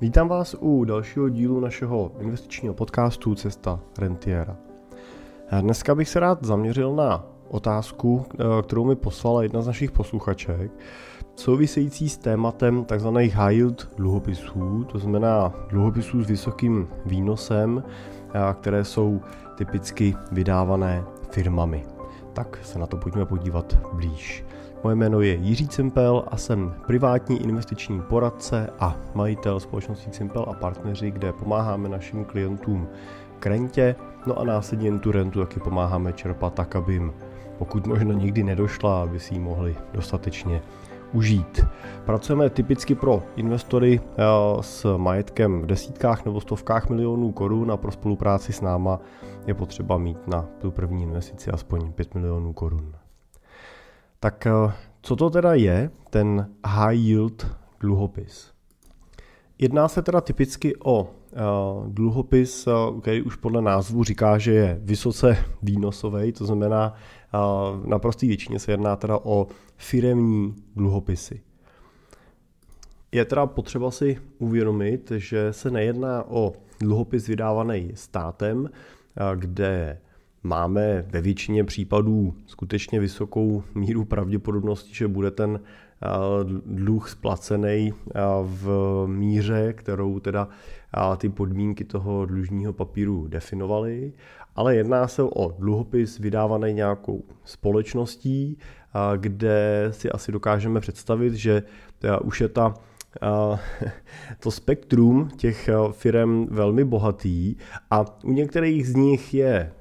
Vítám vás u dalšího dílu našeho investičního podcastu Cesta Rentiera. Dneska bych se rád zaměřil na otázku, kterou mi poslala jedna z našich posluchaček, související s tématem tzv. high yield dluhopisů, to znamená dluhopisů s vysokým výnosem, které jsou typicky vydávané firmami. Tak se na to pojďme podívat blíž. Moje jméno je Jiří Cimpel a jsem privátní investiční poradce a majitel společnosti Cimpel a partneři, kde pomáháme našim klientům k rentě, no a následně tu rentu taky pomáháme čerpat tak, aby jim pokud možno nikdy nedošla, aby si ji mohli dostatečně užít. Pracujeme typicky pro investory eh, s majetkem v desítkách nebo stovkách milionů korun a pro spolupráci s náma je potřeba mít na tu první investici aspoň 5 milionů korun. Tak eh, co to teda je ten high yield dluhopis? Jedná se teda typicky o uh, dluhopis, uh, který už podle názvu říká, že je vysoce výnosový, to znamená na prostý většině se jedná teda o firemní dluhopisy. Je teda potřeba si uvědomit, že se nejedná o dluhopis vydávaný státem, kde máme ve většině případů skutečně vysokou míru pravděpodobnosti, že bude ten dluh splacený v míře, kterou teda ty podmínky toho dlužního papíru definovaly, ale jedná se o dluhopis vydávaný nějakou společností, kde si asi dokážeme představit, že už je ta to spektrum těch firm velmi bohatý a u některých z nich je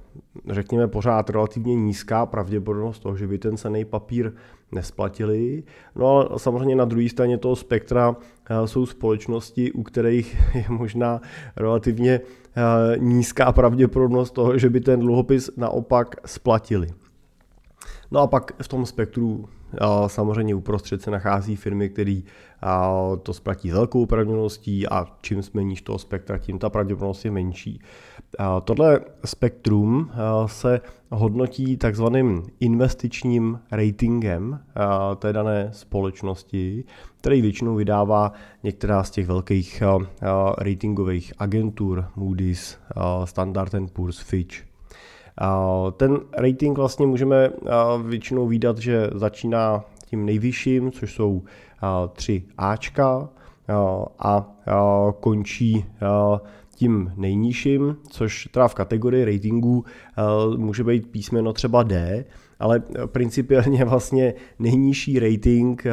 řekněme, pořád relativně nízká pravděpodobnost toho, že by ten cený papír nesplatili. No ale samozřejmě na druhé straně toho spektra eh, jsou společnosti, u kterých je možná relativně eh, nízká pravděpodobnost toho, že by ten dluhopis naopak splatili. No a pak v tom spektru samozřejmě uprostřed se nachází firmy, které to splatí s velkou pravděpodobností a čím jsme níž toho spektra, tím ta pravděpodobnost je menší. Tohle spektrum se hodnotí takzvaným investičním ratingem té dané společnosti, který většinou vydává některá z těch velkých ratingových agentur Moody's, Standard Poor's, Fitch. Ten rating vlastně můžeme většinou výdat, že začíná tím nejvyšším, což jsou 3 Ačka a končí tím nejnižším, což teda v kategorii ratingů může být písmeno třeba D, ale principiálně vlastně nejnižší rating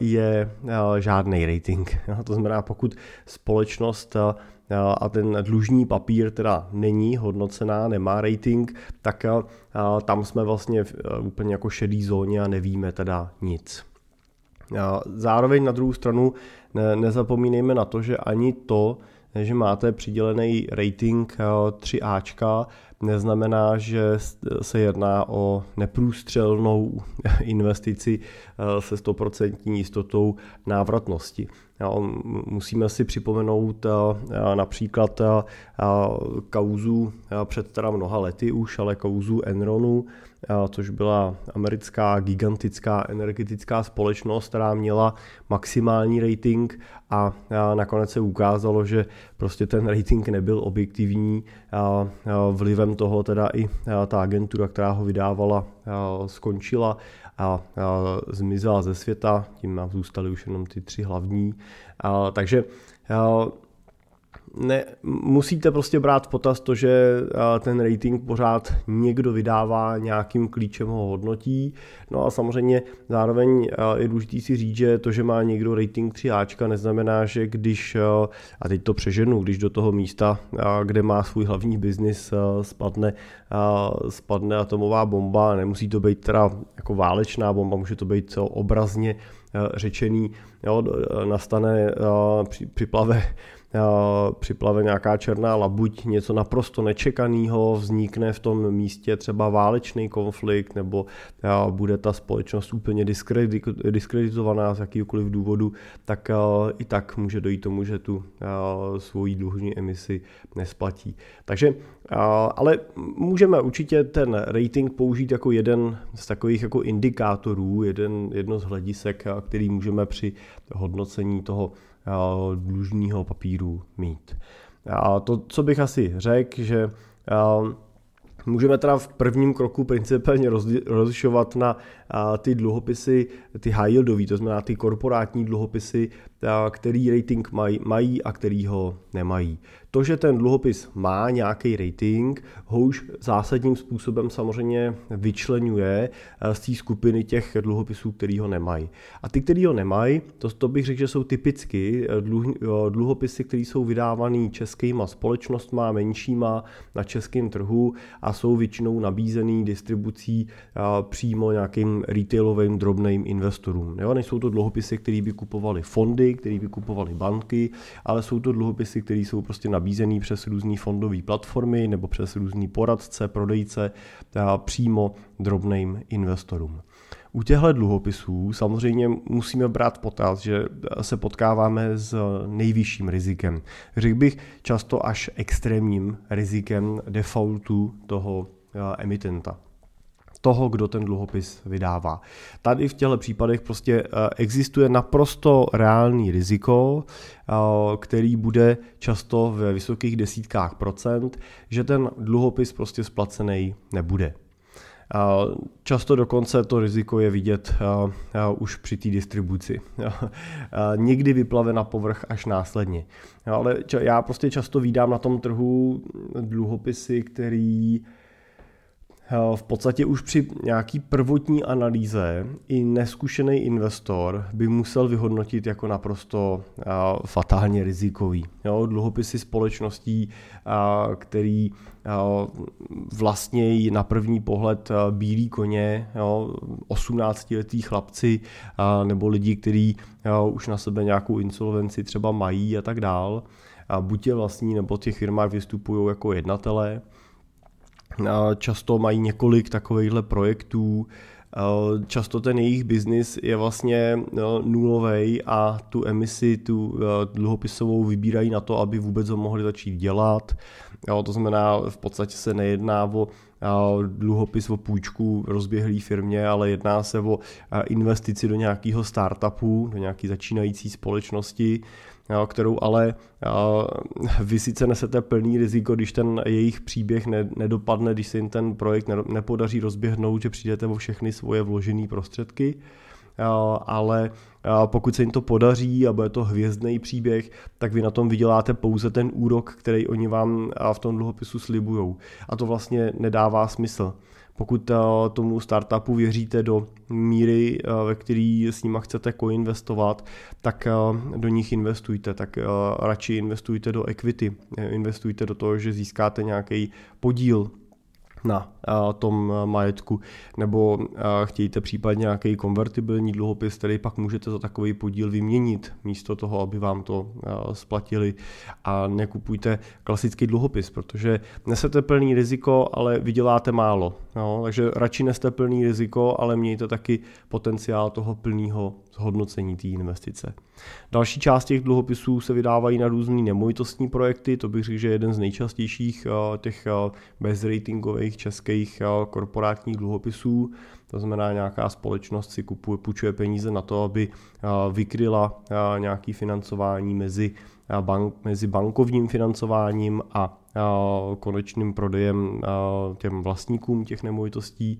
je žádný rating. To znamená, pokud společnost a ten dlužní papír teda není hodnocená, nemá rating, tak tam jsme vlastně v úplně jako šedý zóně a nevíme teda nic. Zároveň na druhou stranu nezapomínejme na to, že ani to, že máte přidělený rating 3Ačka, neznamená, že se jedná o neprůstřelnou investici se 100% jistotou návratnosti. Musíme si připomenout například kauzu před teda mnoha lety už, ale kauzu Enronu, což byla americká gigantická energetická společnost, která měla maximální rating a nakonec se ukázalo, že prostě ten rating nebyl objektivní. Vlivem toho teda i ta agentura, která ho vydávala, skončila a zmizela ze světa, tím zůstaly už jenom ty tři hlavní. Takže ne, musíte prostě brát v potaz to, že ten rating pořád někdo vydává, nějakým klíčem ho hodnotí. No a samozřejmě zároveň je důležité si říct, že to, že má někdo rating 3Ačka, neznamená, že když, a teď to přeženu, když do toho místa, kde má svůj hlavní biznis, spadne, spadne atomová bomba, nemusí to být teda jako válečná bomba, může to být obrazně řečený, jo, nastane, připlave připlave nějaká černá labuť, něco naprosto nečekaného, vznikne v tom místě třeba válečný konflikt, nebo bude ta společnost úplně diskreditovaná z jakýkoliv důvodu, tak i tak může dojít tomu, že tu svoji dlužní emisi nesplatí. Takže ale můžeme určitě ten rating použít jako jeden z takových jako indikátorů, jeden, jedno z hledisek, který můžeme při hodnocení toho dlužního papíru mít. A to, co bych asi řekl, že Můžeme teda v prvním kroku principálně rozlišovat na ty dluhopisy, ty high yieldový, to znamená ty korporátní dluhopisy, který rating mají, a který ho nemají. To, že ten dluhopis má nějaký rating, ho už zásadním způsobem samozřejmě vyčlenuje z té skupiny těch dluhopisů, který ho nemají. A ty, který ho nemají, to, to bych řekl, že jsou typicky dluh, dluhopisy, které jsou vydávané českýma společnostma, menšíma na českém trhu a jsou většinou nabízený distribucí přímo nějakým retailovým drobným investorům. Jo? Nejsou to dluhopisy, které by kupovali fondy, které by kupovali banky, ale jsou to dluhopisy, které jsou prostě nabízený přes různé fondové platformy nebo přes různý poradce, prodejce přímo drobným investorům. U těchto dluhopisů samozřejmě musíme brát potaz, že se potkáváme s nejvyšším rizikem. Řekl bych často až extrémním rizikem defaultu toho emitenta toho, kdo ten dluhopis vydává. Tady v těchto případech prostě eh, existuje naprosto reálný riziko, eh, který bude často ve vysokých desítkách procent, že ten dluhopis prostě splacený nebude. Často dokonce to riziko je vidět už při té distribuci. Někdy vyplave na povrch až následně. Ale já prostě často vídám na tom trhu dluhopisy, který Eh, v podstatě už při nějaký prvotní analýze i neskušený investor by musel vyhodnotit jako naprosto eh, fatálně rizikový. Jo, dluhopisy společností, eh, který vlastně na první pohled bílí koně, 18-letý chlapci nebo lidi, kteří už na sebe nějakou insolvenci třeba mají a tak dál. A buď je vlastní, nebo těch firmách vystupují jako jednatelé Často mají několik takovýchhle projektů, Často ten jejich biznis je vlastně no, nulový a tu emisi, tu dluhopisovou vybírají na to, aby vůbec ho mohli začít dělat. To znamená, v podstatě se nejedná o dluhopis o půjčku rozběhlý firmě, ale jedná se o investici do nějakého startupu, do nějaké začínající společnosti, kterou ale vy sice nesete plný riziko, když ten jejich příběh ne, nedopadne, když se jim ten projekt ne, nepodaří rozběhnout, že přijdete o všechny svoje vložené prostředky, jo, ale pokud se jim to podaří a bude to hvězdný příběh, tak vy na tom vyděláte pouze ten úrok, který oni vám v tom dluhopisu slibují. A to vlastně nedává smysl. Pokud eh, tomu startupu věříte do míry, eh, ve který s nima chcete koinvestovat, tak eh, do nich investujte, tak radši investujte do equity, investujte do toho, že získáte nějaký podíl na tom majetku, nebo chtějte případně nějaký konvertibilní dluhopis, který pak můžete za takový podíl vyměnit, místo toho, aby vám to splatili a nekupujte klasický dluhopis, protože nesete plný riziko, ale vyděláte málo. No, takže radši neste plný riziko, ale mějte taky potenciál toho plného zhodnocení té investice. Další část těch dluhopisů se vydávají na různé nemovitostní projekty, to bych řekl, že je jeden z nejčastějších eh, těch eh, bezratingových českých eh, korporátních dluhopisů. To znamená, nějaká společnost si kupuje, půjčuje peníze na to, aby vykryla nějaké financování mezi, bank, mezi bankovním financováním a konečným prodejem těm vlastníkům těch nemovitostí,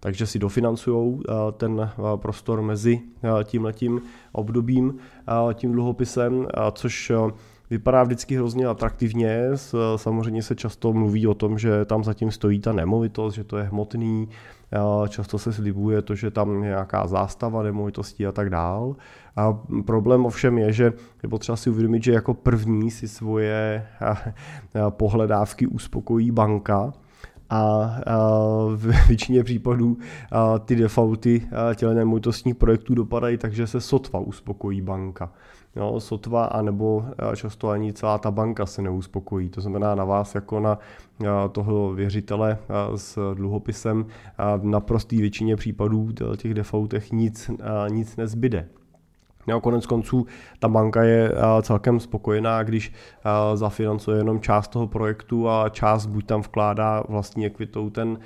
takže si dofinancují ten prostor mezi tímhletím obdobím, tím dluhopisem, což vypadá vždycky hrozně atraktivně. Samozřejmě se často mluví o tom, že tam zatím stojí ta nemovitost, že to je hmotný, často se slibuje to, že tam je nějaká zástava nemovitostí a tak dál. A problém ovšem je, že je potřeba si uvědomit, že jako první si svoje pohledávky uspokojí banka, a, v většině případů ty defaulty těle nemovitostních projektů dopadají takže se sotva uspokojí banka. Jo, sotva a nebo často ani celá ta banka se neuspokojí. To znamená na vás jako na toho věřitele s dluhopisem v naprostý většině případů těch defaultech nic, nic nezbyde. No, konec konců ta banka je celkem spokojená, když zafinancuje jenom část toho projektu a část buď tam vkládá vlastní ekvitou ten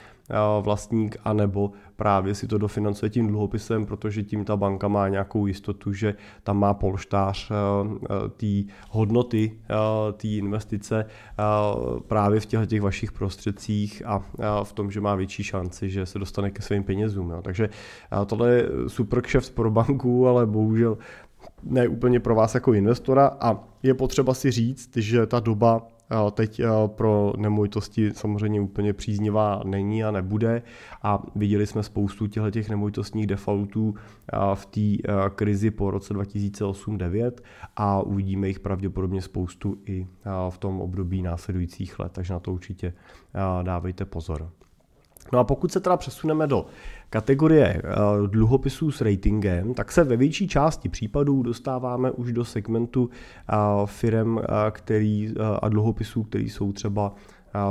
vlastník, anebo právě si to dofinancuje tím dluhopisem, protože tím ta banka má nějakou jistotu, že tam má polštář té hodnoty té investice právě v těch, těch vašich prostředcích a v tom, že má větší šanci, že se dostane ke svým penězům. Takže tohle je super kšeft pro banku, ale bohužel ne úplně pro vás jako investora a je potřeba si říct, že ta doba teď pro nemovitosti samozřejmě úplně příznivá není a nebude a viděli jsme spoustu těch nemovitostních defaultů v té krizi po roce 2008-2009 a uvidíme jich pravděpodobně spoustu i v tom období následujících let, takže na to určitě dávejte pozor. No a pokud se teda přesuneme do kategorie eh, dluhopisů s ratingem, tak se ve větší části případů dostáváme už do segmentu eh, firm eh, který, a dluhopisů, které jsou třeba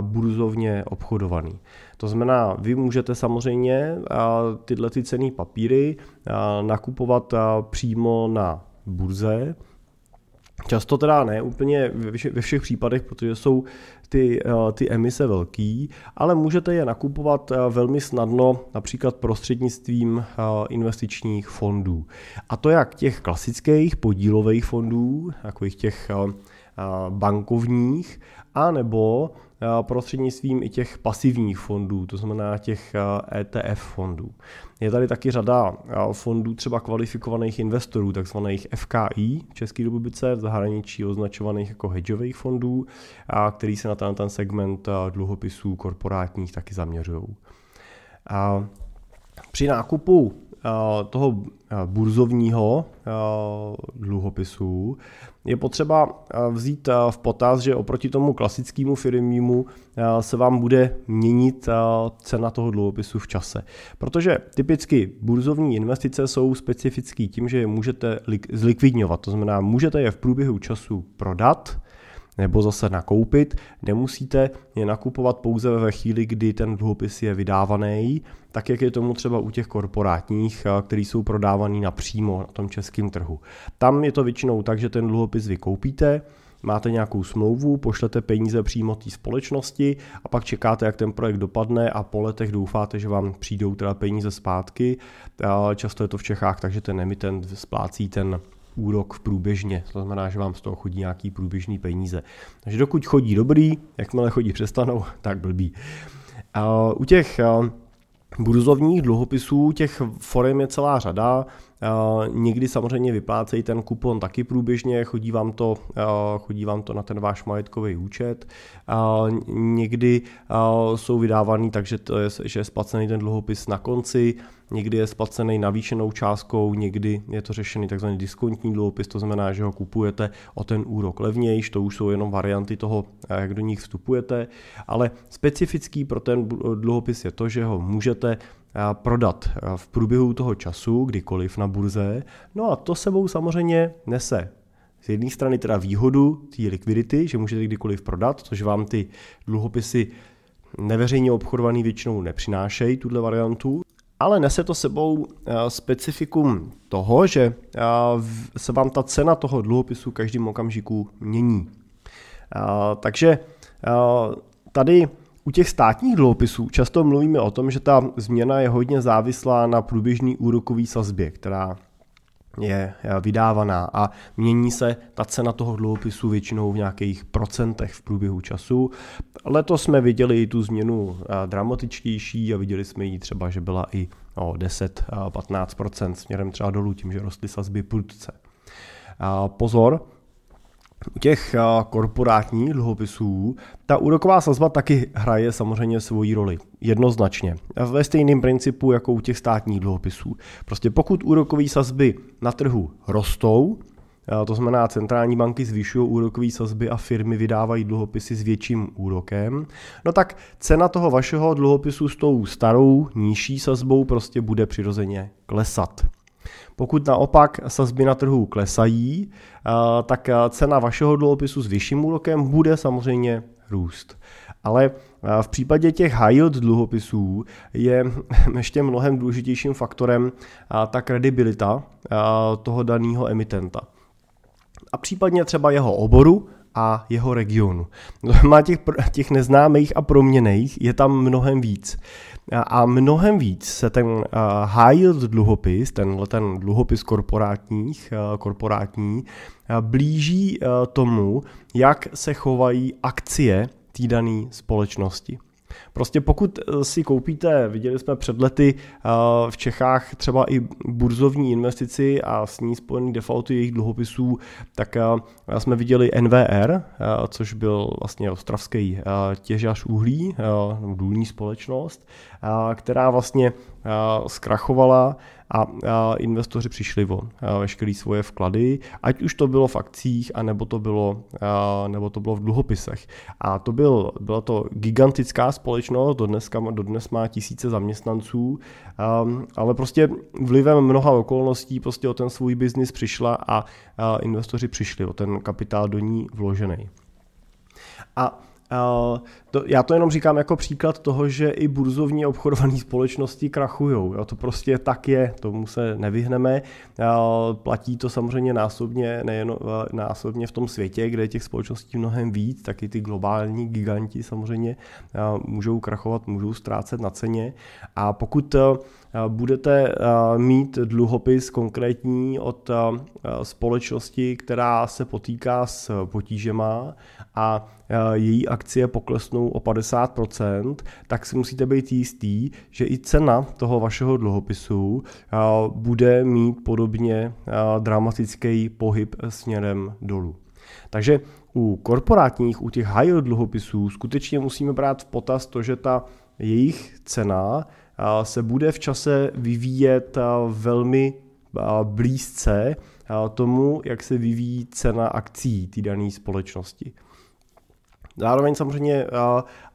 burzovně obchodovaný. To znamená, vy můžete samozřejmě tyhle ty cený papíry nakupovat přímo na burze, Často teda ne úplně ve všech případech, protože jsou ty, eh, ty emise velký, ale můžete je nakupovat eh, velmi snadno například prostřednictvím eh, investičních fondů. A to jak těch klasických podílových fondů, takových těch bankovních, anebo prostřednictvím i těch pasivních fondů, to znamená těch ETF e fondů. Je tady taky řada fondů třeba kvalifikovaných investorů, takzvaných FKI v České republice, v zahraničí označovaných jako hedžových fondů, který se na ten, ten segment dluhopisů korporátních taky zaměřují. Při nákupu toho burzovního dluhopisu je potřeba vzít v potaz, že oproti tomu klasickému firmnímu se vám bude měnit cena toho dluhopisu v čase. Protože typicky burzovní investice jsou specifický tím, že je můžete zlikvidňovat, to znamená, můžete je v průběhu času prodat, nebo zase nakoupit. Nemusíte je nakupovat pouze ve chvíli, kdy ten dluhopis je vydávaný, tak jak je tomu třeba u těch korporátních, eh, který jsou prodávaný napřímo na tom českém trhu. Tam je to většinou tak, že ten dluhopis vy koupíte, máte nějakou smlouvu, pošlete peníze přímo té společnosti a pak čekáte, jak ten projekt dopadne a po letech doufáte, že vám přijdou teda peníze zpátky. Často je to v Čechách, takže ten emitent splácí ten úrok v průběžně, to znamená, že vám z toho chodí nějaký průběžný peníze. Takže dokud chodí dobrý, jakmile chodí přestanou, tak blbý. U těch burzovních dluhopisů těch forem je celá řada. Někdy samozřejmě vyplácejí ten kupon taky průběžně, chodí vám to, chodí vám to na ten váš majetkový účet. Někdy jsou vydávaný takže to je, že je splacený ten dluhopis na konci, někdy je splacený navýšenou částkou, někdy je to řešený tzv. diskontní dluhopis, to znamená, že ho kupujete o ten úrok levnější, to už jsou jenom varianty toho, jak do nich vstupujete, ale specifický pro ten dluhopis je to, že ho můžete prodat v průběhu toho času, kdykoliv na burze. No a to sebou samozřejmě nese z jedné strany teda výhodu té likvidity, že můžete kdykoliv prodat, což vám ty dluhopisy neveřejně obchodovaný většinou nepřinášejí, tuhle variantu, ale nese to sebou specifikum toho, že se vám ta cena toho dluhopisu každým okamžiku mění. Takže tady u těch státních dluhopisů často mluvíme o tom, že ta změna je hodně závislá na průběžný úrokový sazbě, která je vydávaná a mění se ta cena toho dluhopisu většinou v nějakých procentech v průběhu času. Letos jsme viděli tu změnu dramatičtější a viděli jsme ji třeba, že byla i o 10-15% směrem třeba dolů tím, že rostly sazby prudce. Pozor, u těch korporátních dluhopisů ta úroková sazba taky hraje samozřejmě svoji roli. Jednoznačně. Ve stejném principu jako u těch státních dluhopisů. Prostě pokud úrokové sazby na trhu rostou, to znamená, centrální banky zvyšují úrokové sazby a firmy vydávají dluhopisy s větším úrokem, no tak cena toho vašeho dluhopisu s tou starou nižší sazbou prostě bude přirozeně klesat. Pokud naopak sazby na trhu klesají, eh, tak eh, cena vašeho dluhopisu s vyšším úrokem bude samozřejmě růst. Ale eh, v případě těch high yield dluhopisů je ještě mnohem důležitějším faktorem ta kredibilita toho daného emitenta. A případně třeba jeho oboru a jeho regionu. Má těch, těch neznámých a proměných je tam mnohem víc. A mnohem víc se ten high yield dluhopis, tenhle ten dluhopis korporátních, korporátní, blíží tomu, jak se chovají akcie té dané společnosti. Prostě pokud eh, si koupíte, viděli jsme před lety eh, v Čechách třeba i burzovní investici a s ní spojený defaulty jejich dluhopisů, tak eh, jsme viděli NVR, což byl vlastně ostravský těžař uhlí, důlní společnost, která vlastně zkrachovala a, investoři přišli o veškeré svoje vklady, ať už to bylo v akcích, anebo to bylo, nebo to bylo v dluhopisech. A to byl, byla to gigantická společnost, dodneska, dodnes má tisíce zaměstnanců, a, ale prostě vlivem mnoha okolností prostě o ten svůj biznis přišla a, investoři přišli o ten kapitál do ní vložený. A to, já to jenom říkám jako příklad toho, že i burzovní obchodované společnosti krachují. To prostě tak je, tomu se nevyhneme. Uh, platí to samozřejmě násobně, nejen uh, násobně v tom světě, kde je těch společností mnohem víc, taky ty globální giganti samozřejmě můžou krachovat, můžou ztrácet na ceně. A pokud budete mít dluhopis konkrétní od společnosti, která se potýká s potížema a její akcie poklesnou o 50%, tak si musíte být jistý, že i cena toho vašeho dluhopisu bude mít podobně dramatický pohyb směrem dolů. Takže u korporátních, u těch high dluhopisů skutečně musíme brát v potaz to, že ta jejich cena se bude v čase vyvíjet velmi blízce tomu, jak se vyvíjí cena akcí té dané společnosti. Zároveň samozřejmě,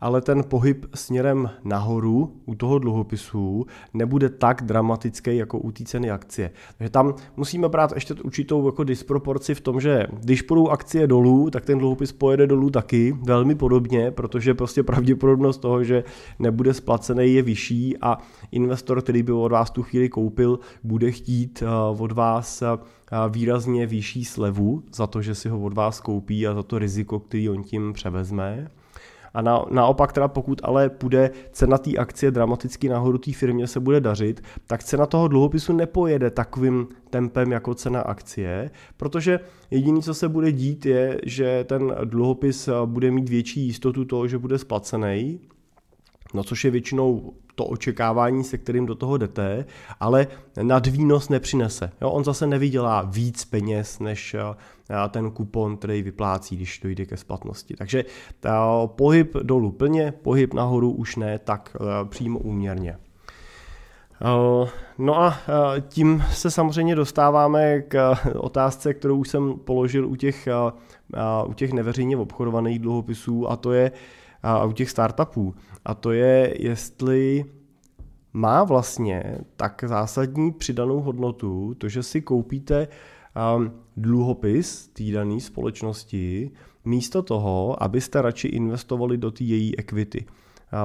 ale ten pohyb směrem nahoru u toho dluhopisu nebude tak dramatický jako u té ceny akcie. Takže tam musíme brát ještě určitou jako disproporci v tom, že když půjdou akcie dolů, tak ten dluhopis pojede dolů taky velmi podobně, protože prostě pravděpodobnost toho, že nebude splacený je vyšší a investor, který by od vás tu chvíli koupil, bude chtít od vás výrazně vyšší slevu za to, že si ho od vás koupí a za to riziko, který on tím převezme. A na, naopak teda pokud ale půjde cena té akcie dramaticky nahoru té firmě se bude dařit, tak cena toho dluhopisu nepojede takovým tempem jako cena akcie, protože jediné, co se bude dít, je, že ten dluhopis bude mít větší jistotu toho, že bude splacený, no což je většinou to očekávání, se kterým do toho jdete, ale nadvýnos nepřinese. Jo, on zase nevydělá víc peněz než eh, ten kupon, který vyplácí, když dojde ke splatnosti. Takže ta eh, pohyb dolů plně, pohyb nahoru už ne tak eh, přímo úměrně. No a tím se samozřejmě dostáváme k otázce, kterou už jsem položil u těch, u těch neveřejně obchodovaných dluhopisů a to je u těch startupů. A to je, jestli má vlastně tak zásadní přidanou hodnotu, to, že si koupíte um, dluhopis té dané společnosti, místo toho, abyste radši investovali do té její equity.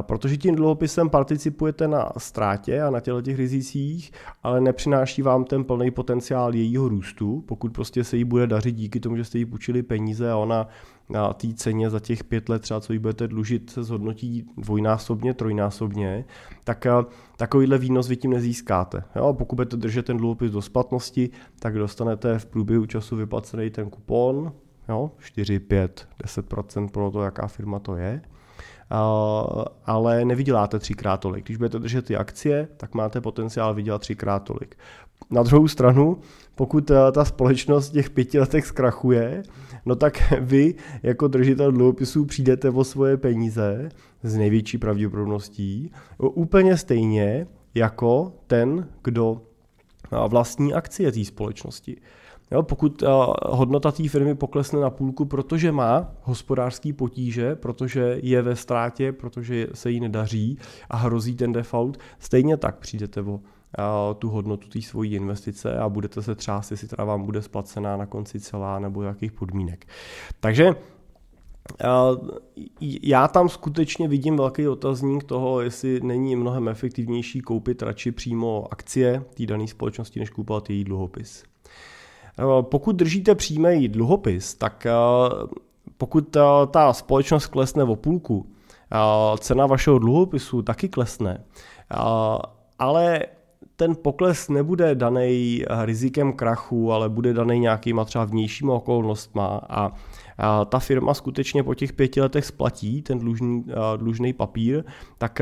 Protože tím dluhopisem participujete na ztrátě a na těle těch rizicích, ale nepřináší vám ten plný potenciál jejího růstu, pokud prostě se jí bude dařit díky tomu, že jste jí půjčili peníze a ona na té ceně za těch pět let třeba, co jí budete dlužit, se zhodnotí dvojnásobně, trojnásobně, tak takovýhle výnos vy tím nezískáte. Jo? Pokud budete držet ten dluhopis do splatnosti, tak dostanete v průběhu času vyplacený ten kupon, jo? 4, 5, 10% pro to, jaká firma to je ale nevyděláte třikrát tolik. Když budete držet ty akcie, tak máte potenciál vydělat třikrát tolik. Na druhou stranu, pokud eh, ta společnost v těch pěti letech zkrachuje, no tak vy jako držitel dluhopisů přijdete o svoje peníze s největší pravděpodobností úplně stejně jako ten, kdo vlastní akcie té společnosti. Jo, pokud uh, hodnota té firmy poklesne na půlku, protože má hospodářský potíže, protože je ve ztrátě, protože se jí nedaří a hrozí ten default, stejně tak přijdete o uh, tu hodnotu té svojí investice a budete se třást, jestli teda vám bude splacená na konci celá nebo jakých podmínek. Takže já tam skutečně vidím velký otazník toho, jestli není mnohem efektivnější koupit radši přímo akcie té dané společnosti, než kupovat její dluhopis. Pokud držíte přímý dluhopis, tak pokud ta společnost klesne o půlku, cena vašeho dluhopisu taky klesne, ale ten pokles nebude daný rizikem krachu, ale bude daný nějakýma třeba vnějšíma okolnostma a ta firma skutečně po těch pěti letech splatí ten dlužný, dlužný papír, tak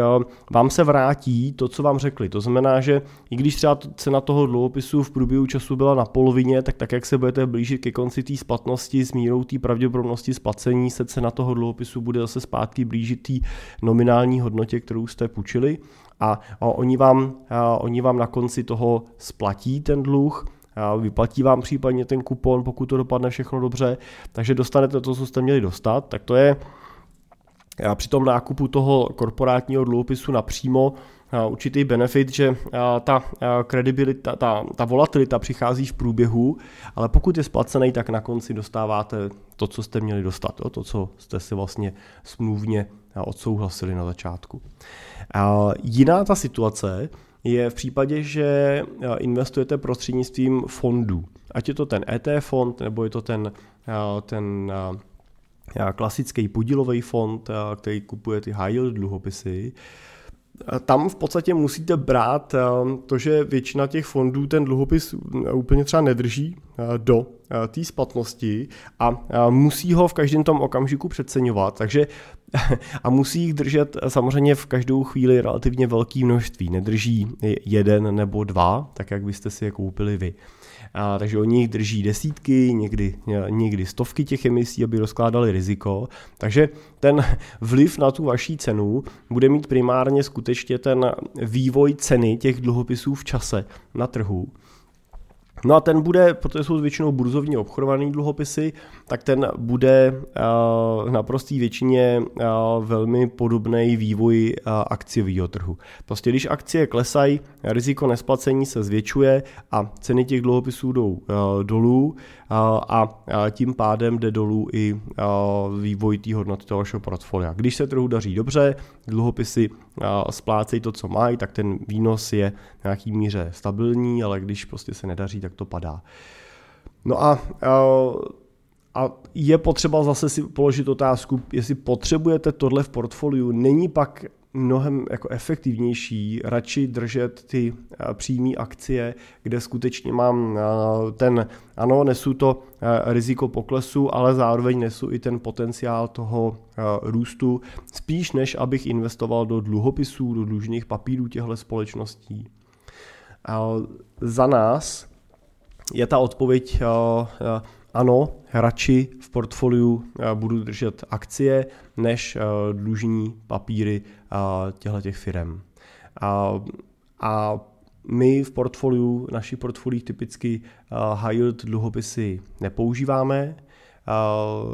vám se vrátí to, co vám řekli. To znamená, že i když třeba cena toho dluhopisu v průběhu času byla na polovině, tak tak, jak se budete blížit ke konci té splatnosti s mírou té pravděpodobnosti splacení, se cena toho dluhopisu bude zase zpátky blížit té nominální hodnotě, kterou jste půjčili a oni vám, oni vám na konci toho splatí ten dluh, vyplatí vám případně ten kupon, pokud to dopadne všechno dobře, takže dostanete to, co jste měli dostat, tak to je při tom nákupu toho korporátního dluhopisu napřímo určitý benefit, že ta kredibilita, ta, ta volatilita přichází v průběhu, ale pokud je splacený, tak na konci dostáváte to, co jste měli dostat, to, co jste si vlastně smluvně odsouhlasili na začátku. Jiná ta situace je v případě, že investujete prostřednictvím fondů. Ať je to ten ETF fond, nebo je to ten, ten klasický podílový fond, který kupuje ty high yield dluhopisy, tam v podstatě musíte brát to, že většina těch fondů ten dluhopis úplně třeba nedrží do té splatnosti a musí ho v každém tom okamžiku přeceňovat, takže a musí jich držet samozřejmě v každou chvíli relativně velké množství. Nedrží jeden nebo dva, tak jak byste si je koupili vy. A, takže oni jich drží desítky, někdy, někdy stovky těch emisí, aby rozkládali riziko. Takže ten vliv na tu vaší cenu bude mít primárně skutečně ten vývoj ceny těch dluhopisů v čase na trhu. No a ten bude, protože jsou většinou burzovně obchodované dluhopisy, tak ten bude uh, na prostý většině uh, velmi podobný vývoj uh, akciového trhu. Prostě když akcie klesají, riziko nesplacení se zvětšuje a ceny těch dluhopisů jdou dolů, a tím pádem jde dolů i vývoj té hodnoty toho vašeho portfolia. Když se trhu daří dobře, dluhopisy splácejí to, co mají, tak ten výnos je v nějaký míře stabilní, ale když prostě se nedaří, tak to padá. No a a je potřeba zase si položit otázku, jestli potřebujete tohle v portfoliu. Není pak mnohem jako efektivnější radši držet ty eh, přímé akcie, kde skutečně mám eh, ten, ano, nesu to eh, riziko poklesu, ale zároveň nesu i ten potenciál toho růstu, spíš než abych investoval do dluhopisů, do dlužných papírů těchto společností. Za nás je ta odpověď ano, radši v portfoliu eh, budu držet akcie než eh, dlužní papíry eh, těchto těch firm. A, a my v portfoliu, naší portfoliích typicky high yield dluhopisy nepoužíváme,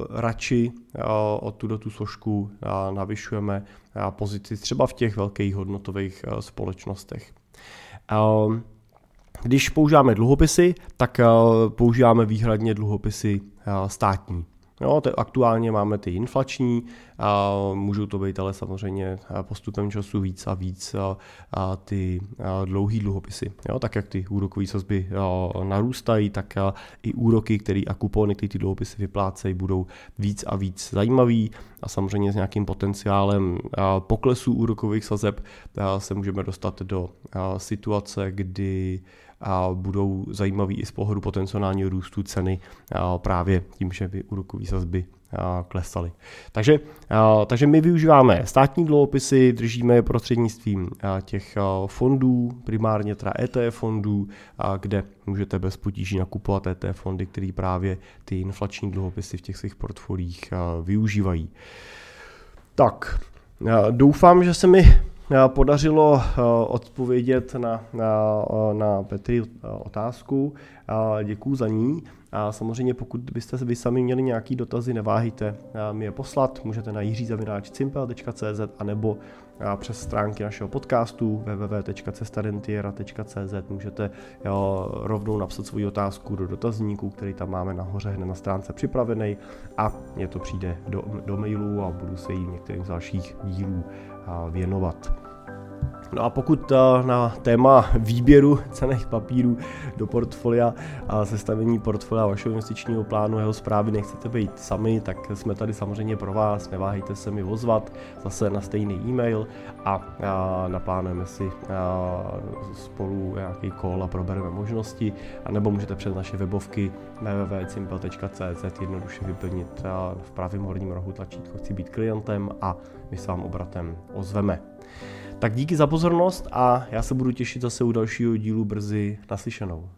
radši o tuto tu složku navyšujeme pozici třeba v těch velkých hodnotových společnostech. Když používáme dluhopisy, tak eh, používáme výhradně dluhopisy eh, státní. Jo, aktuálně máme ty inflační, a můžou to být ale samozřejmě eh, postupem času víc a víc a, a ty dlouhý dluhopisy. Jo, tak jak ty úrokové sazby narůstají, tak i úroky který, a kupony, které ty dluhopisy vyplácejí, budou víc a víc zajímavý a samozřejmě s nějakým potenciálem poklesu úrokových sazeb se můžeme dostat do situace, kdy a budou zajímavý i z pohledu potenciálního růstu ceny právě tím, že by úrokové sazby klesaly. Takže, takže my využíváme státní dluhopisy, držíme je prostřednictvím těch fondů, primárně teda ETF fondů, kde můžete bez potíží nakupovat ETF fondy, které právě ty inflační dluhopisy v těch svých portfolích využívají. Tak, doufám, že se mi podařilo odpovědět na, na, na Petri otázku. Děkuji za ní. A samozřejmě pokud byste vy sami měli nějaký dotazy, neváhejte mi je poslat. Můžete na jiřizavináčcimpel.cz anebo přes stránky našeho podcastu www.cestadentiera.cz můžete jo, rovnou napsat svoji otázku do dotazníku, který tam máme nahoře hned na stránce připravený a mě to přijde do, do mailu a budu se jí některým z dalších dílů věnovat. No a pokud eh, na téma výběru cených papírů do portfolia a sestavení portfolia vašeho investičního plánu, jeho zprávy nechcete být sami, tak jsme tady samozřejmě pro vás, neváhejte se mi ozvat zase na stejný e-mail a, naplánujeme si spolu nějaký call a probereme možnosti, a nebo můžete přes naše webovky www.simple.cz jednoduše vyplnit v pravém horním rohu tlačítko chci být klientem a my se vám obratem ozveme. Tak díky za pozornost a já se budu těšit zase u dalšího dílu brzy naslyšenou.